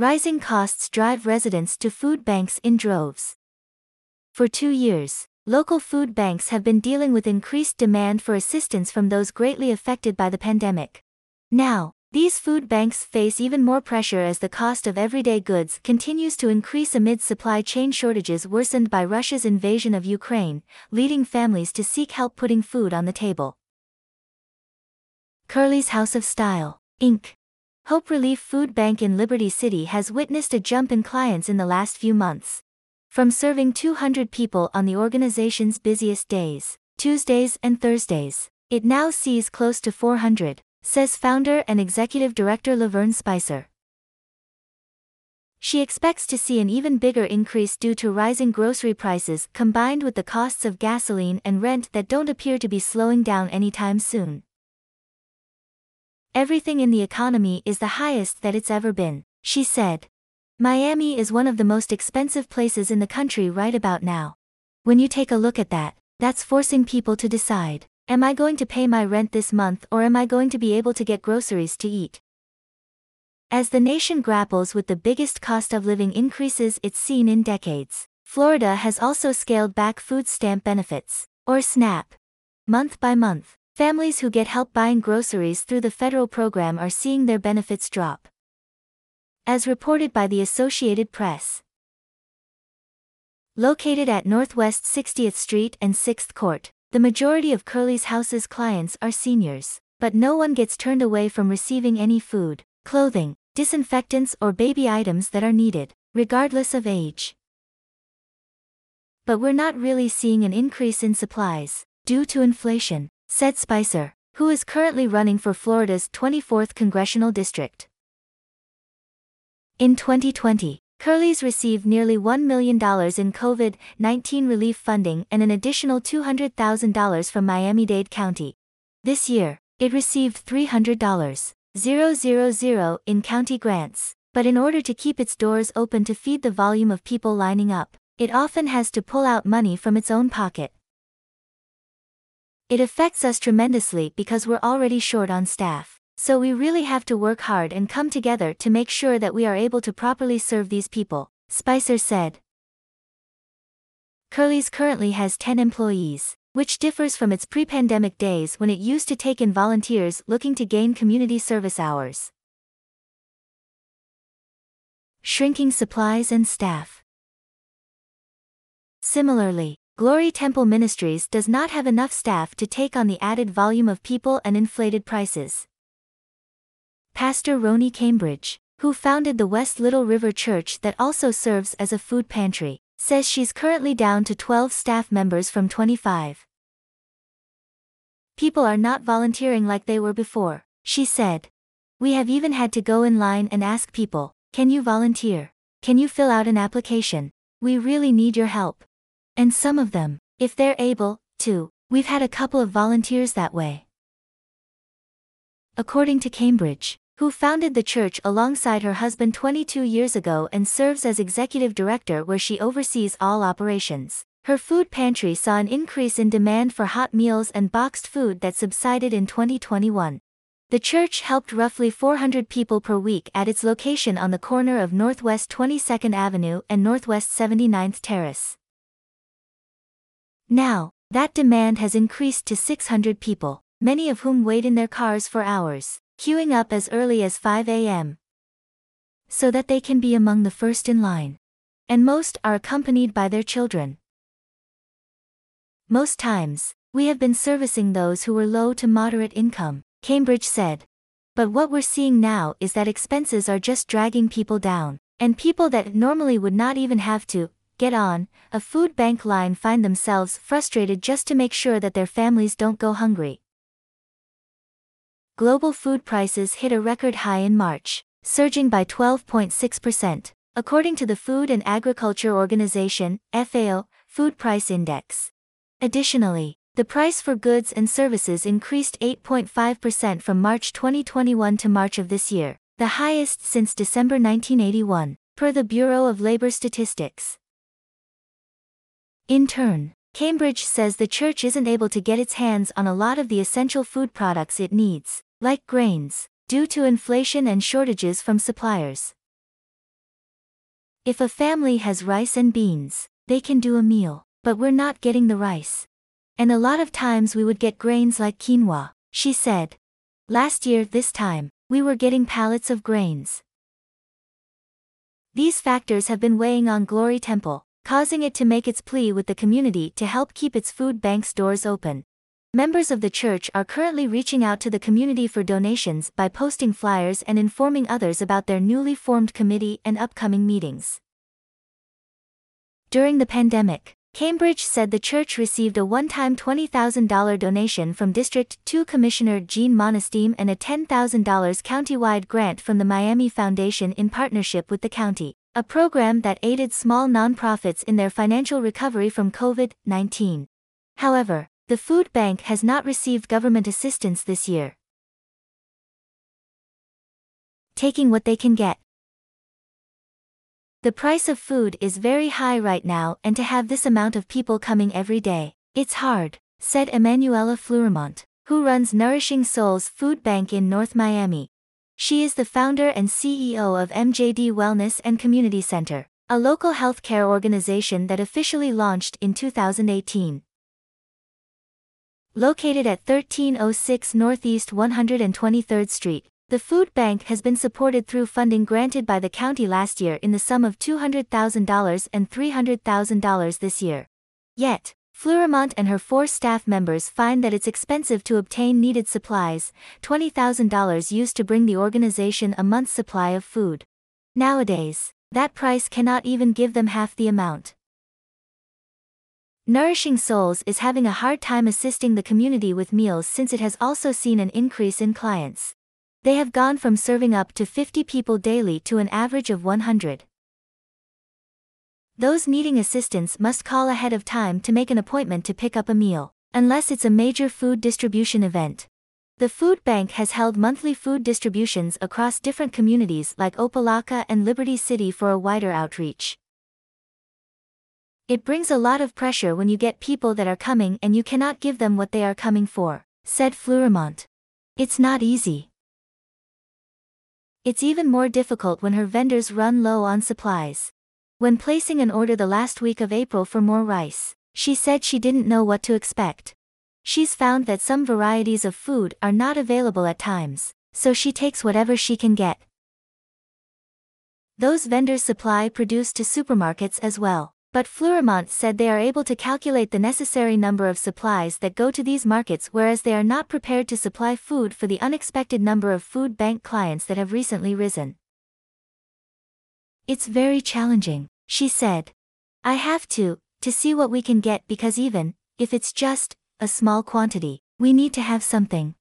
Rising costs drive residents to food banks in droves. For two years, local food banks have been dealing with increased demand for assistance from those greatly affected by the pandemic. Now, these food banks face even more pressure as the cost of everyday goods continues to increase amid supply chain shortages worsened by Russia's invasion of Ukraine, leading families to seek help putting food on the table. Curly's House of Style, Inc. Hope Relief Food Bank in Liberty City has witnessed a jump in clients in the last few months. From serving 200 people on the organization's busiest days, Tuesdays and Thursdays, it now sees close to 400, says founder and executive director Laverne Spicer. She expects to see an even bigger increase due to rising grocery prices combined with the costs of gasoline and rent that don't appear to be slowing down anytime soon. Everything in the economy is the highest that it's ever been, she said. Miami is one of the most expensive places in the country right about now. When you take a look at that, that's forcing people to decide, am I going to pay my rent this month or am I going to be able to get groceries to eat? As the nation grapples with the biggest cost of living increases it's seen in decades, Florida has also scaled back food stamp benefits, or SNAP, month by month. Families who get help buying groceries through the federal program are seeing their benefits drop. As reported by the Associated Press. Located at Northwest 60th Street and 6th Court, the majority of Curly's House's clients are seniors, but no one gets turned away from receiving any food, clothing, disinfectants or baby items that are needed, regardless of age. But we're not really seeing an increase in supplies, due to inflation said Spicer, who is currently running for Florida's 24th congressional district. In 2020, Curly's received nearly $1 million in COVID 19 relief funding and an additional $200,000 from Miami Dade County. This year, it received $300,000 in county grants, but in order to keep its doors open to feed the volume of people lining up, it often has to pull out money from its own pocket. It affects us tremendously because we're already short on staff. So we really have to work hard and come together to make sure that we are able to properly serve these people, Spicer said. Curly's currently has 10 employees, which differs from its pre-pandemic days when it used to take in volunteers looking to gain community service hours. Shrinking supplies and staff. Similarly, Glory Temple Ministries does not have enough staff to take on the added volume of people and inflated prices. Pastor Roni Cambridge, who founded the West Little River Church that also serves as a food pantry, says she's currently down to 12 staff members from 25. People are not volunteering like they were before, she said. We have even had to go in line and ask people, can you volunteer? Can you fill out an application? We really need your help. And some of them, if they're able, to. We've had a couple of volunteers that way. According to Cambridge, who founded the church alongside her husband 22 years ago and serves as executive director where she oversees all operations. Her food pantry saw an increase in demand for hot meals and boxed food that subsided in 2021. The church helped roughly 400 people per week at its location on the corner of Northwest 22nd Avenue and Northwest 79th Terrace. Now, that demand has increased to 600 people, many of whom wait in their cars for hours, queuing up as early as 5 a.m. So that they can be among the first in line. And most are accompanied by their children. Most times, we have been servicing those who were low to moderate income, Cambridge said. But what we're seeing now is that expenses are just dragging people down, and people that normally would not even have to, get on, a food bank line find themselves frustrated just to make sure that their families don't go hungry. Global food prices hit a record high in March, surging by 12.6%, according to the Food and Agriculture Organization, FAO, Food Price Index. Additionally, the price for goods and services increased 8.5% from March 2021 to March of this year, the highest since December 1981, per the Bureau of Labor Statistics. In turn, Cambridge says the church isn't able to get its hands on a lot of the essential food products it needs, like grains, due to inflation and shortages from suppliers. If a family has rice and beans, they can do a meal, but we're not getting the rice. And a lot of times we would get grains like quinoa, she said. Last year, this time, we were getting pallets of grains. These factors have been weighing on Glory Temple, causing it to make its plea with the community to help keep its food bank's doors open. Members of the church are currently reaching out to the community for donations by posting flyers and informing others about their newly formed committee and upcoming meetings. During the pandemic, Cambridge said the church received a one-time $20,000 donation from District 2 Commissioner Jean Monestime and a $10,000 countywide grant from the Miami Foundation in partnership with the county, a program that aided small nonprofits in their financial recovery from COVID-19. However, the food bank has not received government assistance this year. Taking what they can get. The price of food is very high right now and to have this amount of people coming every day, it's hard, said Emanuela Fleurimont, who runs Nourishing Souls Food Bank in North Miami. She is the founder and CEO of MJD Wellness and Community Center, a local healthcare organization that officially launched in 2018. Located at 1306 Northeast 123rd Street, the food bank has been supported through funding granted by the county last year in the sum of $200,000 and $300,000 this year. Yet, Fleurimont and her four staff members find that it's expensive to obtain needed supplies, $20,000 used to bring the organization a month's supply of food. Nowadays, that price cannot even give them half the amount. Nourishing Souls is having a hard time assisting the community with meals since it has also seen an increase in clients. They have gone from serving up to 50 people daily to an average of 100. Those needing assistance must call ahead of time to make an appointment to pick up a meal, unless it's a major food distribution event. The food bank has held monthly food distributions across different communities like Opa-locka and Liberty City for a wider outreach. It brings a lot of pressure when you get people that are coming and you cannot give them what they are coming for, said Fleurimont. It's not easy. It's even more difficult when her vendors run low on supplies. When placing an order the last week of April for more rice, she said she didn't know what to expect. She's found that some varieties of food are not available at times, so she takes whatever she can get. Those vendors supply produce to supermarkets as well. But Fleurimont said they are able to calculate the necessary number of supplies that go to these markets whereas they are not prepared to supply food for the unexpected number of food bank clients that have recently risen. It's very challenging, she said. I have to, to see what we can get because even, if it's just, a small quantity, we need to have something.